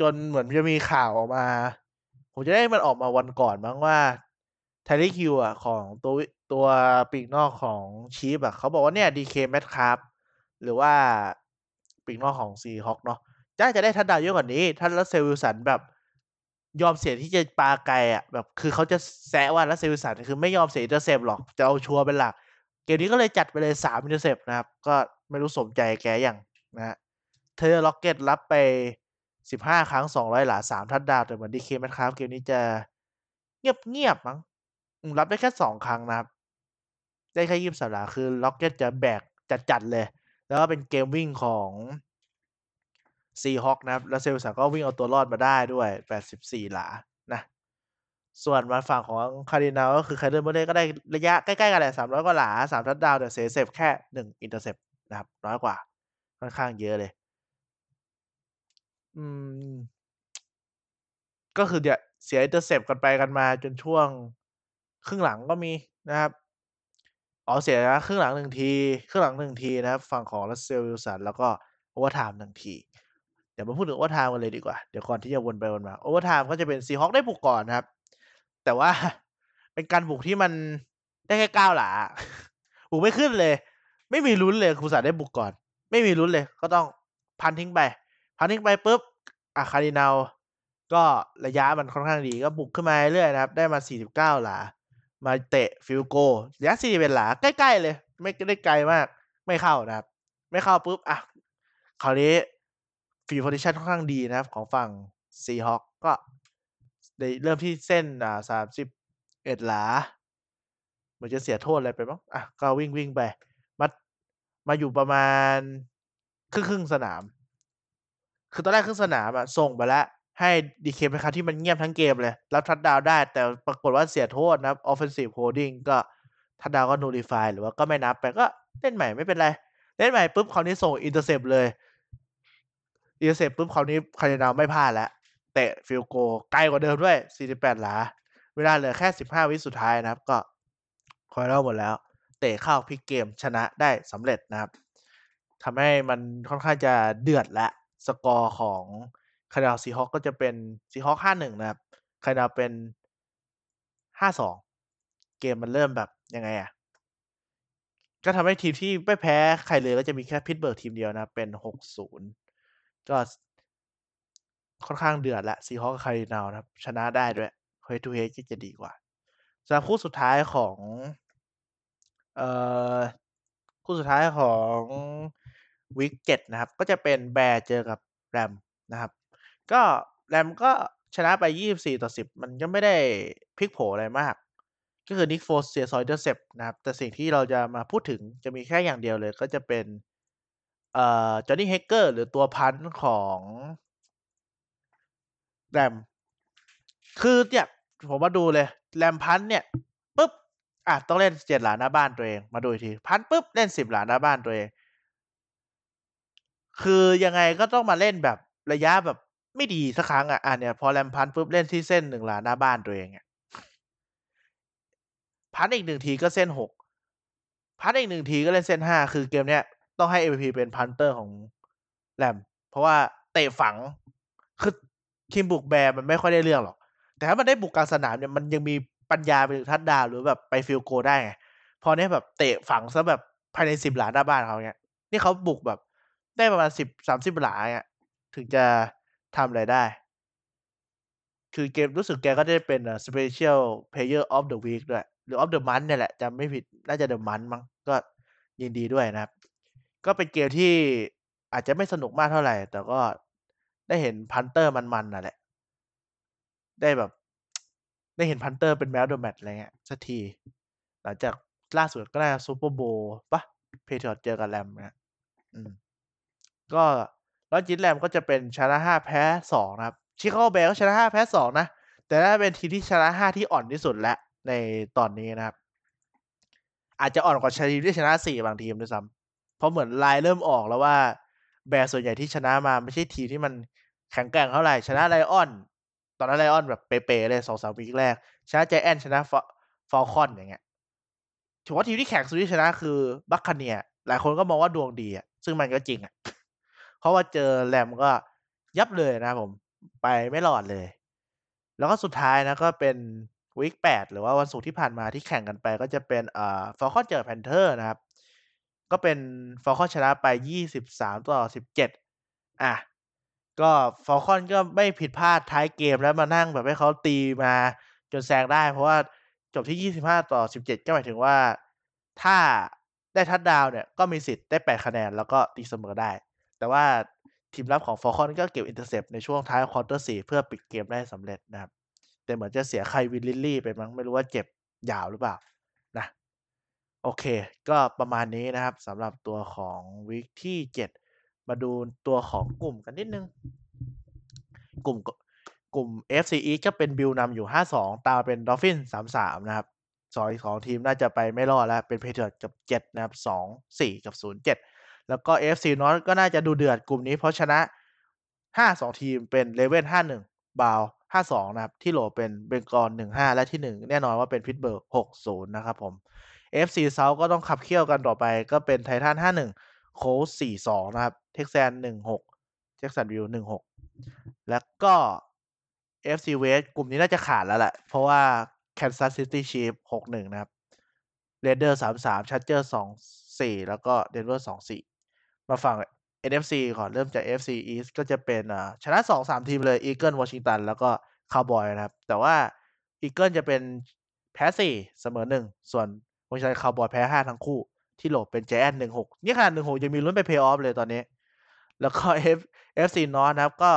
จนเหมือนจะมีข่าวออกมา ผมจะได้มันออกมาวันก่อนมั้งว่า Tyreek Hill อะของตัวตัวปีกนอกของ Chiefs อะเขาบอกว่าเนี่ย DK Metcalf หรือว่าปีกนอกของ Seahawks เนาะน่าจะได้ touchdown เยอะกว่านี้ถ้า Russell Wilson แบบ ยอมเสียที่จะปาไกลอะแบบ คือเขาจะแซะว่า Russell Wilson คือไม่ยอมเสีย intercept หรอกจะเอาชัวร์เป็นหลัก เกมนี้ก็เลยจัดไปเลย3 intercept นะครับ ก็ไม่รู้สมใจแกยังนะครับ Tyler Lockett รับไป 15 ครั้ง 200 หลา 3 touchdown แต่เหมือน DK Metcalf เกมนี้จะเงียบๆมั้งรับได้แค่ 2 ครั้งนะครับ ได้แค่23หลาคือ Lockett จะแบกจัดๆเลย แล้วก็เป็นเกมวิ่งของ Seahawks นะครับ Russell Wilson ก็วิ่งเอาตัวรอดมาได้ด้วย 84 หลานะส่วนมาฝั่งของ Cardinals ก็คือ Kyler Murray ก็ได้ระยะใกล้ๆกันแหละ300กว่าหลา3ทัชดาวแต่เสีย intercept แค่1 intercept นะครับ น้อยกว่า ค่อนข้างเยอะเลย อืม ก็คือเนี่ย เสีย intercept กันไปกันมาจนช่วงครึ่งหลังก็มีนะครับ อ๋อ เสียครึ่งหลัง 1 ที ครึ่งหลัง 1 ทีนะครับ ฝั่งของ Russell Wilson แล้วก็ overtime 1ที เดี๋ยวมาพูดถึง overtime กันเลยดีกว่า เดี๋ยวก่อนที่จะวนไปวนมา overtime ก็จะเป็น Seahawks ได้บุกก่อนนะครับ แต่ว่า เป็นการบุกที่มันได้แค่9หลา บุกไม่ขึ้นเลย ไม่มีลุ้นเลยอุตส่าห์ได้บุกก่อน ไม่มีลุ้นเลย ก็ต้องพันทิ้งไป พันทิ้ไปปุ๊บอ่า Cardinals ก็ระยะมันค่อนข้างดีก็บุกขึ้นมาเรื่อยนะครับ ได้มา 49 หลา มาเตะ field goal ระยะ41หลา ใกล้ๆเลย ไม่ได้ไกลมาก ไม่เข้านะครับ ไม่เข้าปุ๊บอ่าคราวนี้ field position ค่อนข้างดีนะครับ ของฝั่ง Seahawks ก็ในเริ่มที่เส้นอ่า31หลาเหมือนจะเสียโทษอะไรไปมั้งอ่าก็วิ่งๆไป มา มาอยู่ประมาณ ครึ่งๆสนาม คือตอนแรกครึ่งสนามอะส่งไปแล้ว ให้ DK Metcalf ที่มันเงียบทั้งเกมเลย รับทัชดาวได้ แต่ปรากฏว่าเสียโทษนะครับ offensive holding ก็ทัชดาวก็ nullify หรือว่าก็ไม่นับไปก็เล่นใหม่ไม่เป็นไร เล่นใหม่ปุ๊บคราวนี้ส่ง intercept เลย intercept ปุ๊บคราวนี้ Cardinals ไม่พลาดแล้วเตะ field goal ไกลกว่าเดิมด้วย 48 หลา เวลาเหลือแค่ 15 วิสุดท้ายนะครับ ก็ Cardinals หมดแล้ว เตะเข้าพลิกเกมชนะได้สำเร็จนะครับทำให้มันค่อนข้างจะเดือดแล้ว สกอร์ของ Cardinals Seahawks ก็จะเป็น Seahawks 5-1นะครับ Cardinals เป็น5-2เกมมันเริ่มแบบยังไงอะก็ทำให้ทีมที่ไม่แพ้ใครเลยก็จะมีแค่ Pittsburgh ทีมเดียวนะครับเป็น6-0ก็ค่อนข้างเดือดล้ว Seahawks กับ Cardinals นะครับ ชนะได้ด้วย head to head ก็จะดีกว่าสำหรับคู่สุดท้ายของ เอ่อ คู่สุดท้ายของ วีก7นะครับ ก็จะเป็น Bears เจอกับ Rams นะครับ ก็ Rams ก็ชนะไป 24-10 มันก็ไม่ได้พลิกโผอะไรมาก ก็คือ Nick Foles เสีย2 intercept นะครับ แต่สิ่งที่เราจะมาพูดถึงจะมีแค่อย่างเดียวเลย ก็จะเป็นเอ่อ Johnny Hekker หรือตัวพันต์ของ Rams คือเนี่ยผมมาดูเลย Rams พันต์เนี่ยปุ๊บอ่าต้องเล่น7หลาหน้าบ้านตัวเอง มาดูอีกที พันต์ปุ๊บเล่น10หลาหน้าบ้านตัวเอง คือยังไงก็ต้องมาเล่นแบบระยะแบบไม่ดีสักครั้งอะอ่าเนี่ยพอ Rams พันต์ปุ๊บเล่นที่เส้น1หลาหน้าบ้านตัวเองอะพันต์อีก1ทีก็เส้น6พันต์อีก1ทีก็เล่นเส้น5คือเกมเนี้ยต้องให้ MVP เป็น punter ของ Rams เพราะว่าเตะฝังคือทีมบุก Bears มันไม่ค่อยได้เรื่องหรอก แต่ถ้ามันได้บุกกลางสนามเนี่ยมันยังมีปัญญาไปถึงทัชดาวหรือแบบไป field goal ได้ไงพอเนี้ยแบบเตะฝังเสียแบบภายใน10หลาหน้าบ้านเขาเงี้ยนี่เขาบุกแบบ ได้ประมาณ10 30หลาเงี้ยถึงจะทำอะไรได้ คือเกมรู้สึกแกก็ได้เป็น Special Player of the Week ด้วย หรือ of the Month เนี่ยแหละจำไม่ผิด น่าจะ The Month มั้งก็ยินดีด้วยนะครับ ก็เป็นเกมที่อาจจะไม่สนุกมากเท่าไหร่ แต่ก็ได้เห็น punter มันๆน่ะแหละ ได้แบบ ได้เห็น punter เป็น Man of the Match อะไรเงี้ยสักที หลังจากล่าสุดก็น่าจะ Super Bowl เปล่า Patriots เจอกับ Rams นะครับอืม ก็แล้วจริง Rams ก็จะเป็นชนะ5แพ้2นะครับ Chicago Bears ก็ชนะ5แพ้2นะ แต่น่าเป็นทีมที่ชนะ5ที่อ่อนที่สุดแล้วในตอนนี้นะครับ อาจจะอ่อนกว่าทีมที่ชนะ4บางทีมด้วยซ้ำเพราะเหมือนลายเริ่มออกแล้วว่า Bears ส่วนใหญ่ที่ชนะมาไม่ใช่ทีมที่มันแข็งแกร่งเท่าไหร่ชนะ Lions ตอนนั้น Lions แบบเป๋ๆเลย2-3วีกแรก ชนะ Giants ชนะ Fa Falcons อย่างเงี้ยถือว่าทีมที่แข็งสุดที่ชนะคือ Buccaneers หลายคนก็มองว่าดวงดีอะซึ่งมันก็จริงอะ เพราะว่าเจอ Rams ก็ยับเลยนะผมไปไม่รอดเลย แล้วก็สุดท้ายนะก็เป็นวีก8หรือว่าวันศุกร์ที่ผ่านมาที่แข่งกันไป ก็จะเป็นเอ่า Falcons เจอ Panthers นะครับ ก็เป็น Falcons ชนะไป23-17อ่าก็ Falcons ก็ไม่ผิดพลาดท้ายเกมแล้วมานั่งแบบให้เขาตีมาจนแซงได้ เพราะว่าจบที่25-17ก็หมายถึงว่าถ้าได้ทัชดาวเนี่ยก็มีสิทธิ์ได้8คะแนนแล้วก็ตีเสมอได้ แต่ว่าทีมรับของ Falcons ก็เก็บ intercept ในช่วงท้ายควอเตอร์4เพื่อปิดเกมได้สำเร็จนะครับ แต่เหมือนจะเสีย Calvin Ridley ไปมั้งไม่รู้ว่าเจ็บยาวหรือเปล่านะโอเค ก็ประมาณนี้นะครับสำหรับตัวของวีกที่ 7 มาดูตัวของกลุ่มกันนิดนึง กลุ่มกลุ่ม FC East ก็เป็นบิลนำอยู่ 5-2 ตามเป็น Dolphins 3-3 นะครับสองอีกสองทีมน่าจะไปไม่รอดแล้ว เป็น Patriots กับ 7 นะครับ 2-4 กับ 0-7 แล้วก็ AFC North ก็น่าจะดูเดือดกลุ่มนี้เพราะชนะ 5-2 ทีมเป็น Ravens 5-1บาว5-2 นะครับ ที่โหล่เป็น Bengals 1-5 และที่ 1 แน่นอนว่าเป็น Pittsburgh 6-0 นะครับผม AFC South ก็ต้องขับเคี่ยวกันต่อไปก็เป็น Titans 5-1 Colts 4-2 นะครับ Texans 1-6 Jacksonville 1-6 แล้วก็ AFC West กลุ่มนี้น่าจะขาดแล้วแหละ เพราะว่า Kansas City Chiefs 6-1 นะครับ Raiders 3-3 Chargers 2-4 แล้วก็ Denver 2-4 มาฝั่ง NFC ก่อนเริ่มจาก NFC East ก็จะเป็นอ่าชนะ2-3ทีมเลย Eagle Washington แล้วก็ Cowboy นะครับ แต่ว่า Eagle จะเป็นแพ้4เสมอ1ส่วน Washington Cowboy แพ้5ทั้งคู่ ที่โหลเป็น Giants 1-6นี่ขนาด1-6ยังมีลุ้นไป Playoff เลยตอนนี้ แล้วก็ F FC North นะครับ ก็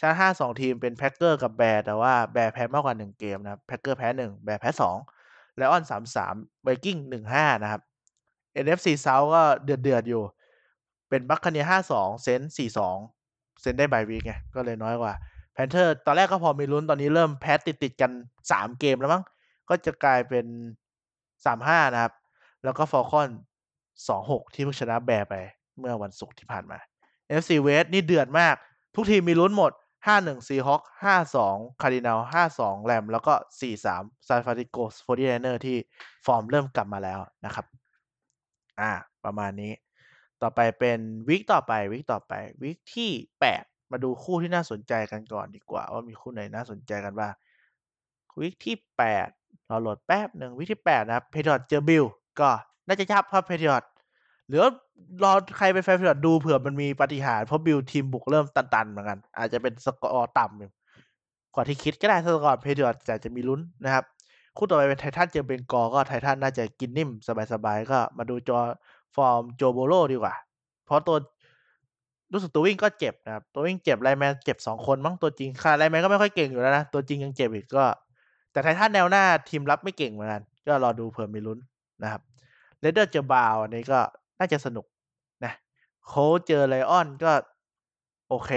ชนะ5-2ทีมเป็น Packer กับ Bear แต่ว่า Bear แพ้มากกว่า1เกมนะครับ Packer แพ้1 Bear แบดแพ้2 Lion 3-3 Viking 1-5นะครับ NFC South ก็เดือดๆอยู่ เป็น Buccaneers 5-2 Saints 4-2 Saints ได้บายวีกไง ก็เลยน้อยกว่า Panther ตอนแรกก็พอมีลุ้นตอนนี้เริ่มแพ้ติดๆกัน3เกมแล้วมั้ง ก็จะกลายเป็น3-5นะครับ แล้วก็ Falcon 2-6ที่เพิ่งชนะ Bear ไปเมื่อวันศุกร์ที่ผ่านมา FC West นี่เดือดมาก ทุกทีมมีลุ้นหมด 5-1 Seahawks 5-2 Cardinal 5-2 r a m แล้วก็ 4-3 San Francisco 49ers ที่ฟอร์มเริ่มกลับมาแล้วนะครับ อ่า ประมาณนี้ ต่อไปเป็นวีคต่อไปวีคต่อไปวีคที่ 8 มาดูคู่ที่น่าสนใจกันก่อนดีกว่า ว่ามีคู่ไหนน่าสนใจกันบ้างวีคที่ 8 เราโหลดแป๊บหนึ่งวีคที่ 8 นะครับ Patriots เจอบิลก็น่าจะยับครับ Patriots หรือรอใครเป็นแฟน Patriots ดูเผื่อมันมีปาฏิหาริย์เพราะ Bills ทีมบุกเริ่มตันๆเหมือนกัน อาจจะเป็นสกอร์ต่ำอยู่กว่าที่คิดก็ได้สกอร์ Patriots แต่จะมีลุ้นนะครับคู่ต่อไปเป็น Titans เจอ Bengals ก็ Titans น่าจะกินนิ่มสบายๆก็มาดูจอ ฟอร์ม Joe Burrow ดีกว่า เพราะตัวรู้สึกตัววิ่งก็เจ็บนะครับ ตัววิ่งเจ็บ lineman เจ็บสองคนมั้งตัวจริงค่ะ lineman ก็ไม่ค่อยเก่งอยู่แล้วนะ ตัวจริงยังเจ็บอีกก็ แต่ Titans แนวหน้าทีมรับไม่เก่งเหมือนกัน ก็รอดูเผื่อมีลุ้นนะครับ Raiders เจอ Browns อันนี้ก็น่าจะสนุกนะ Colts เจอ Lions ก็โอเค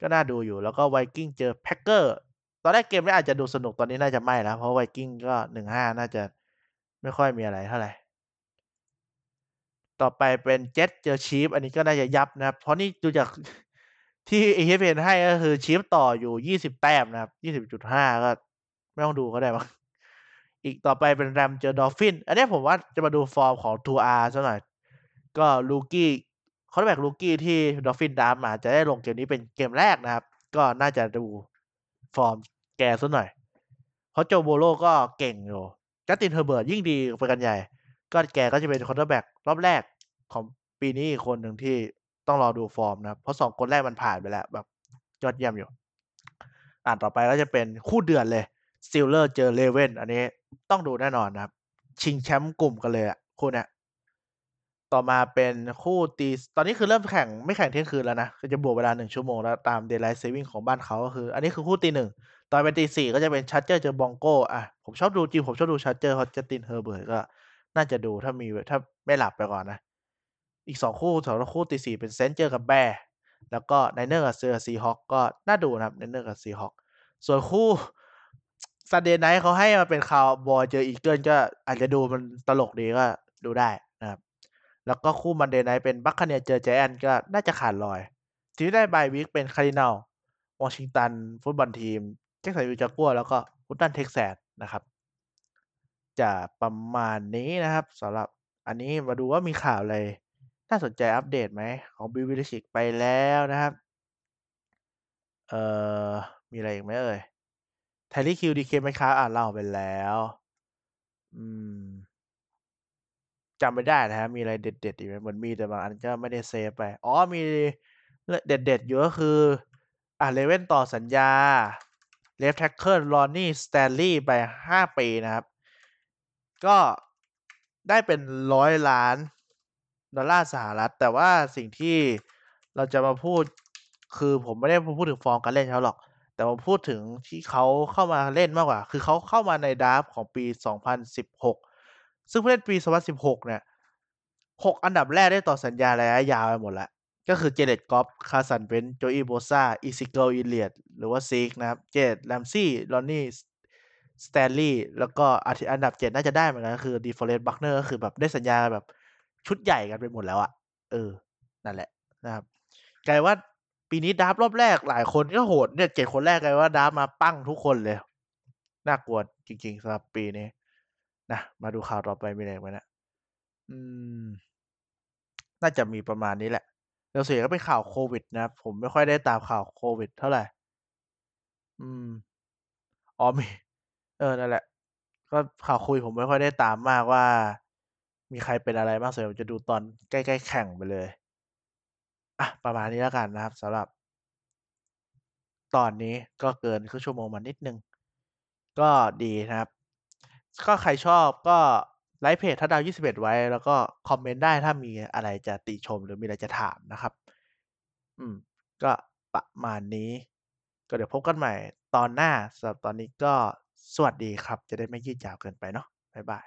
ก็น่าดูอยู่แล้วก็ Vikings เจอ Packers ตอนแรกเกมนี้อาจจะดูสนุกตอนนี้น่าจะไม่แล้ว เพราะ Vikings ก็หนึ่งห้าน่าจะไม่ค่อยมีอะไรเท่าไหร่ ต่อไปเป็นเจ็ตเจอ Chiefs อันนี้ก็น่าจะยับนะครับ เพราะนี่ดูจากที่เอเนให้ก็คือ Chiefs ต่ออยู่ยี่สิบแต้มนะครับยี่สิบจุดห้าก็ ไม่ต้องดูก็ได้มั้งอีกต่อไปเป็น Rams เจอ Dolphins อันนี้ผมว่าจะมาดูฟอร์มของ Tua ซะหน่อย ก็ rookie quarterback rookie ที่ Dolphins draft มาจะได้ลงเกมนี้เป็นเกมแรกนะครับ ก็น่าจะดูฟอร์มแกซะหน่อย เพราะ Joe Burrow ก็เก่งอยู่ Justin Herbert ยิ่งดีไปกันใหญ่ ก็แกก็จะเป็น quarterback รอบแรกของปีนี้อีกคนหนึ่งที่ต้องรอดูฟอร์มนะเพราะสองคนแรกมันผ่านไปแล้วแบบยอดเยี่ยมอยู่ อ่าต่อไปก็จะเป็นคู่เดือดเลย Steelers เจอ Ravens อันนี้ต้องดูแน่นอนนะครับ ชิงแชมป์กลุ่มกันเลยอะคู่เนี้ยต่อมาเป็นคู่ตี ตอนนี้คือเริ่มแข่งไม่แข่งเที่ยงคืนแล้วนะจะบวกเวลาหนึ่งชั่วโมงแล้วตาม daylight saving ของบ้านเขาก็คือ อันนี้คือคู่ตีหนึ่งตอนเป็นตีสี่ก็จะเป็น Chargers เจอ Broncos อะผมชอบดูจริงผมชอบดู Chargers เพราะ Justin Herbert ก็ น่าจะดูถ้ามีถ้าไม่หลับไปก่อนนะ อีกสองคู่สองคู่ตีสี่เป็น Saints เจอกับ Bears แล้วก็ Niners กับเซอร์ Seahawks ก็น่าดูนะครับ Niners กับ Seahawks ส่วนคู่ Sunday Night เขาให้มาเป็นคาวบอยเจอ Eagles ก็อาจจะดูมันตลกดีก็ดูได้นะครับ แล้วก็คู่ Monday Night เป็น Buccaneers เจอ Giants ก็น่าจะขาดลอยทีมที่ได้ bye week เป็น Cardinals Washington Football Team Jacksonville Jaguars แล้วก็ฟุตตันเท็กซัสนะครับ จะประมาณนี้นะครับสำหรับอันนี้มาดูว่ามีข่าวอะไรน่าสนใจอัปเดตไหมของบิวิลชิกไปแล้วนะครับ เอ่อ มีอะไรอีกไหมเอ่ยไทลี่คิวดีเคไหมครับอ่านเล่าไปแล้ว อืมจำไม่ได้นะครับ มีอะไรเด็ดๆอีกไหมเหมือนมีแต่บางอันก็ไม่ได้เซฟไป อ๋อ มีเด็ดๆอยู่ก็คือ อ่า Ravens ต่อสัญญา left tackle Ronnie Stanley ไปห้าปีนะครับ ก็ได้เป็นร้อยล้านดอลลาร์สหรัฐ แต่ว่าสิ่งที่เราจะมาพูดคือผมไม่ได้พูดถึงฟอร์มการเล่นเขาหรอก แต่ผมพูดถึงที่เขาเข้ามาเล่นมากกว่า คือเขาเข้ามาใน draft ของปี 2016 ซึ่งผู้เล่นปี 2016 เนี่ย 6 อันดับแรกได้ต่อสัญญาระยะยาวไปหมดแล้วก็คือ Jared Goff Carson Wentz Joey Bosa Ezekiel Elliott หรือว่า Zeke นะครับ Jalen Ramsey Ronnie Stanley แล้วก็อัน ที่อันดับ7น่าจะได้เหมือนกันคือ DeForest Buckner ก็คือแบบได้สัญญาแบบชุดใหญ่กันไปหมดแล้วอะเออ นั่นแหละนะครับกลายว่าปีนี้ดราฟรอบแรกหลายคนก็โหดเนี่ย7คนแรกกลายว่าดราฟมาปั้งทุกคนเลย น่ากลัวจริงๆสำหรับปีนี้นะมาดูข่าวต่อไปมีอะไรไหมนะอืม น่าจะมีประมาณนี้แหละแล้วส่วนใหญ่ก็เป็นข่าวโควิดนะครับผมไม่ค่อยได้ตามข่าวโควิด เท่าไหร่ อืม อ๋อมี เออ นั่นแหละ ก็ข่าวควิดผมไม่ค่อยได้ตามมากว่า มีใครเป็นอะไรบ้างส่วนใหญ่ผมจะดูตอนใกล้ ๆ แข่งไปเลย อะ ประมาณนี้แล้วกันนะครับสำหรับ ตอนนี้ก็เกินครึ่งชั่วโมงมานิดนึง ก็ดีนะครับ ก็ใครชอบก็ไลก์เพจทัดดาว 21 ไว้ แล้วก็คอมเมนต์ได้ถ้ามีอะไรจะติชมหรือมีอะไรจะถามนะครับ อืม ก็ประมาณนี้ ก็เดี๋ยวพบกันใหม่ตอนหน้าสำหรับตอนนี้ก็ สวัสดีครับ จะได้ไม่ยืดยาวเกินไปเนาะบ๊ายบาย